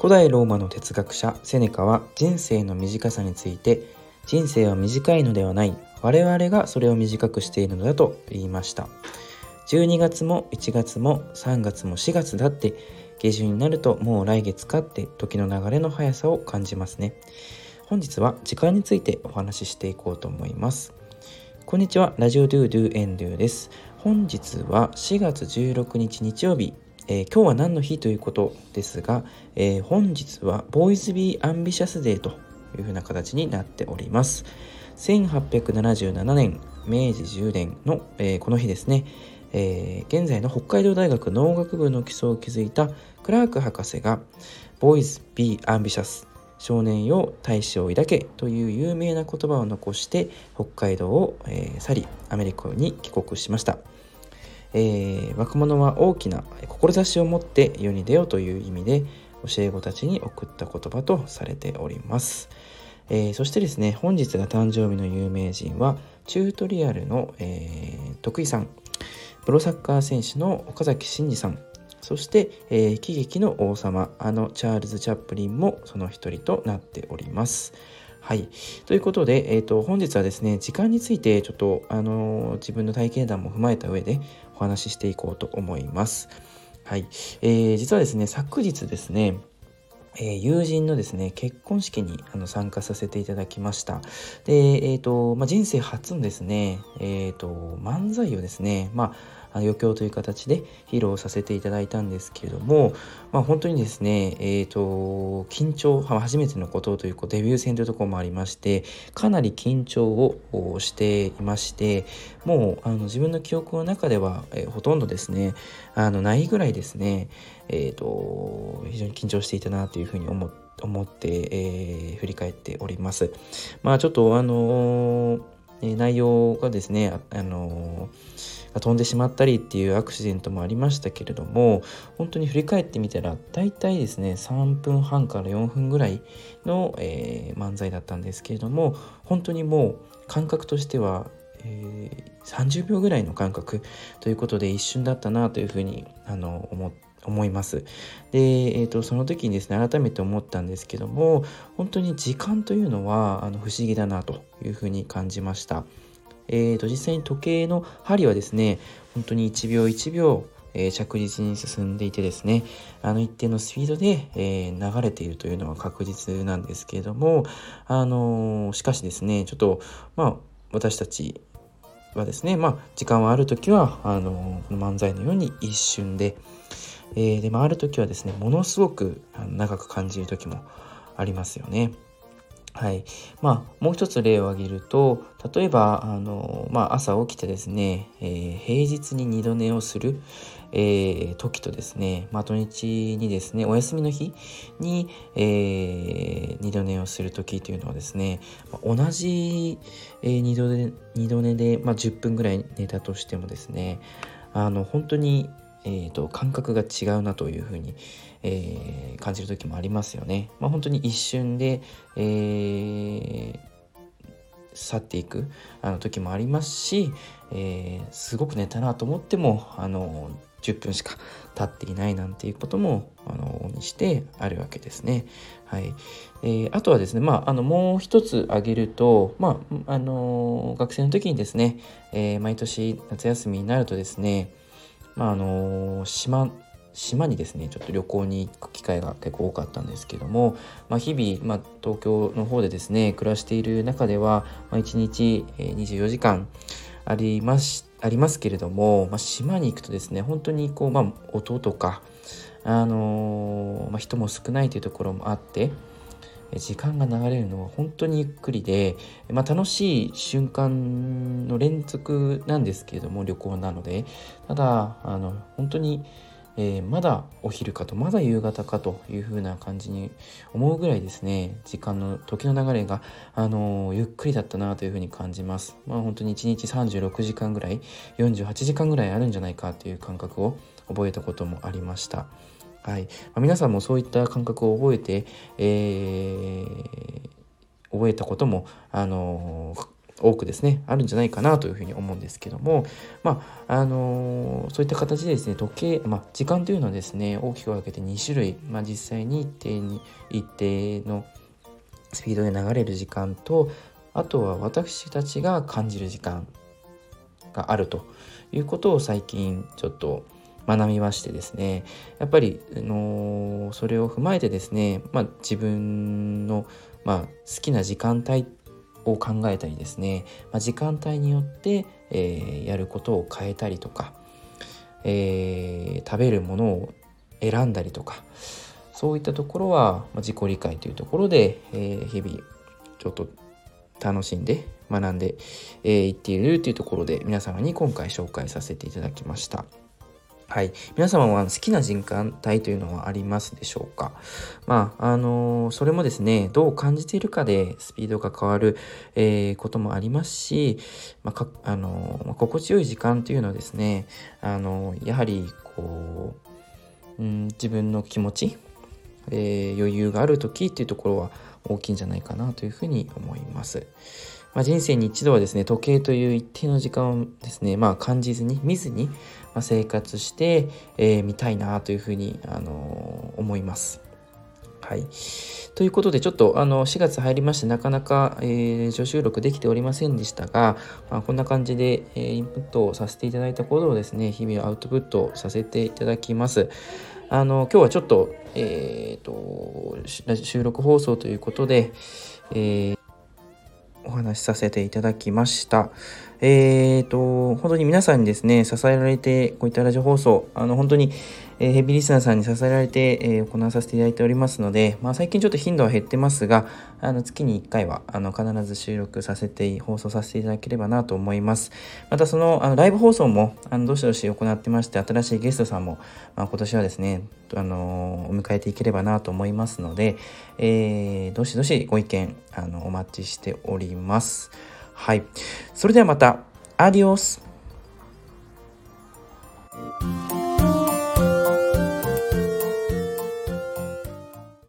古代ローマの哲学者セネカは人生の短さについて人生は短いのではない我々がそれを短くしているのだと言いました。12月も1月も3月も4月だって下旬になるともう来月かって時の流れの速さを感じますね。本日は時間についてお話ししていこうと思います。こんにちはラジオドゥドゥエンドゥです。本日は4月16日日曜日。えー、今日は何の日ということですが、えー、本日は Boys be ambitious デーというふうな形になっております。1877年、明治10年の、えー、この日ですね、え、現在の北海道大学農学部の基礎を築いたクラーク博士が Boys be ambitious 少年よ大志を抱けという有名な言葉を残して北海道を、え、去りアメリカに帰国しました。えー、若者は大きな志を持って世に出ようという意味で教え子たちに送った言葉とされております。えー、そしてですね本日が誕生日の有名人はチュートリアルの、えー、徳井さんプロサッカー選手の岡崎慎司さんそして、えー、喜劇の王様あのチャールズ・チャップリンもその一人となっております。はい。ということで、え、ー、と、本日はですね、時間についてちょっと、あのー、自分の体験談も踏まえた上でお話ししていこうと思います。はい。えー、実はですね、昨日ですね、えー、友人のですね、結婚式にあの参加させていただきました。で、えっ、ー、と、まあ、人生初のですね、えっ、ー、と、漫才をですね、まあ、余興という形で披露させていただいたんですけれども、まあ、本当にですね、えーと、緊張初めてのことというこうデビュー戦というところもありましてかなり緊張をしていましてもうあの自分の記憶の中では、えー、ほとんどですねあのないぐらいですね、えーと、非常に緊張していたなというふうに思って思って、えー、振り返っております。まあちょっとあのー、内容がですね、あの飛んでしまったりっていうアクシデントもありましたけれども本当に振り返ってみたら大体ですね3分半から4分ぐらいの、えー、漫才だったんですけれども本当にもう感覚としては、えー、30秒ぐらいの感覚ということで一瞬だったなというふうにあの思って思います。で、えーと、その時にですね改めて思ったんですけども本当に時間というのはあの不思議だなというふうに感じました。えーと、実際に時計の針はですね本当に1秒1秒、えー、着実に進んでいてですねあの一定のスピードで、えー、流れているというのは確実なんですけれどもあのー、しかしですねちょっとまあ私たちはですねまあ時間はある時はあのこの漫才のように一瞬で、えー、でもある時はですねものすごく長く感じる時もありますよね。はい。まあ、もう一つ例を挙げると、例えば、あの、まあ、朝起きてですね、えー、平日に二度寝をする、えー、時とですね、まあ、土日にですね、お休みの日に、えー、二度寝をする時というのはですね、同じ、えー、二度寝二度寝で、まあ、10分ぐらい寝たとしてもですね、あの、本当にえーと、感覚が違うなというふうに、えー、感じる時もありますよね。まあ、本当に一瞬で、えー、去っていくあの時もありますし、えー、すごく寝たなと思ってもあの10分しか経っていないなんていうこともあのにしてあるわけですね。はいえー、あとはですね、まあ、あのもう一つ挙げると、まああの学生の時にですね、えー、毎年夏休みになるとですねまああの島島にですねちょっと旅行に行く機会が結構多かったんですけども、まあ、日々、まあ、東京の方でですね暮らしている中では、まあ、1日24時間ありますありますけれども、まあ、島に行くとですね本当にこう、まあ、音とか、あのー、まあ、人も少ないというところもあって時間が流れるのは本当にゆっくりで、まあ、楽しい瞬間の連続なんですけれども旅行なのでただあの本当に、えー、まだお昼かとまだ夕方かというふうな感じに思うぐらいですね時間の時の流れが、あのー、ゆっくりだったなというふうに感じます。まあ、本当に1日36時間ぐらい48時間ぐらいあるんじゃないかという感覚を覚えたこともありました。はい。ま、皆さんもそういった感覚を覚えて、えー、覚えたことも、あの多くですねあるんじゃないかなというふうに思うんですけどもまああの、そういった形でですね時計、まあ、時間というのはですね大きく分けて2種類、まあ、実際に一定に一定のスピードで流れる時間とあとは私たちが感じる時間があるということを最近ちょっと学びましてですねやっぱり、あの、それを踏まえてですね、まあ、自分の、まあ、好きな時間帯を考えたりですね、まあ、時間帯によって、えー、やることを変えたりとか、えー、食べるものを選んだりとかそういったところは、まあ、自己理解というところで、えー、日々ちょっと楽しんで学んでい、えー、っているというところで皆様に今回紹介させていただきました。はい。皆様は好きな人間帯というのはありますでしょうか？まあ、あの、それもですね、どう感じているかでスピードが変わる、えー、こともありますし、まあ、あの、まあ、心地よい時間というのはですね、あのやはり、こう、うん、自分の気持ち、え余裕がある時っていうところは大きいんじゃないかなというふうに思います。まあ、人生に一度はですね、時計という一定の時間をですね、まあ、感じずに、見ずに、ま、生活して、えー、みたいなというふうに、あのー、思います。はい。ということで、ちょっとあの4月入りまして、なかなか、えー、助収録できておりませんでしたが、まあ、こんな感じで、えー、インプットをさせていただいたことをですね、日々アウトプットさせていただきます。あの今日はちょっと,、えーと、収録放送ということで、えー、話しさせていただきました。えーと、本当に皆さんにですね、支えられて、こういったラジオ放送、あの、本当に、え、ヘビーリスナーさんに支えられて、え、行わさせていただいておりますので、まあ、最近ちょっと頻度は減ってますが、あの、月に1回は、あの、必ず収録させて、放送させていただければなと思います。また、その、あの、ライブ放送も、あの、どしどし行ってまして、新しいゲストさんも、まあ、今年はですね、あの、お迎えていければなと思いますので、えー、どしどしご意見、あの、お待ちしております。はい。それではまた、アディオス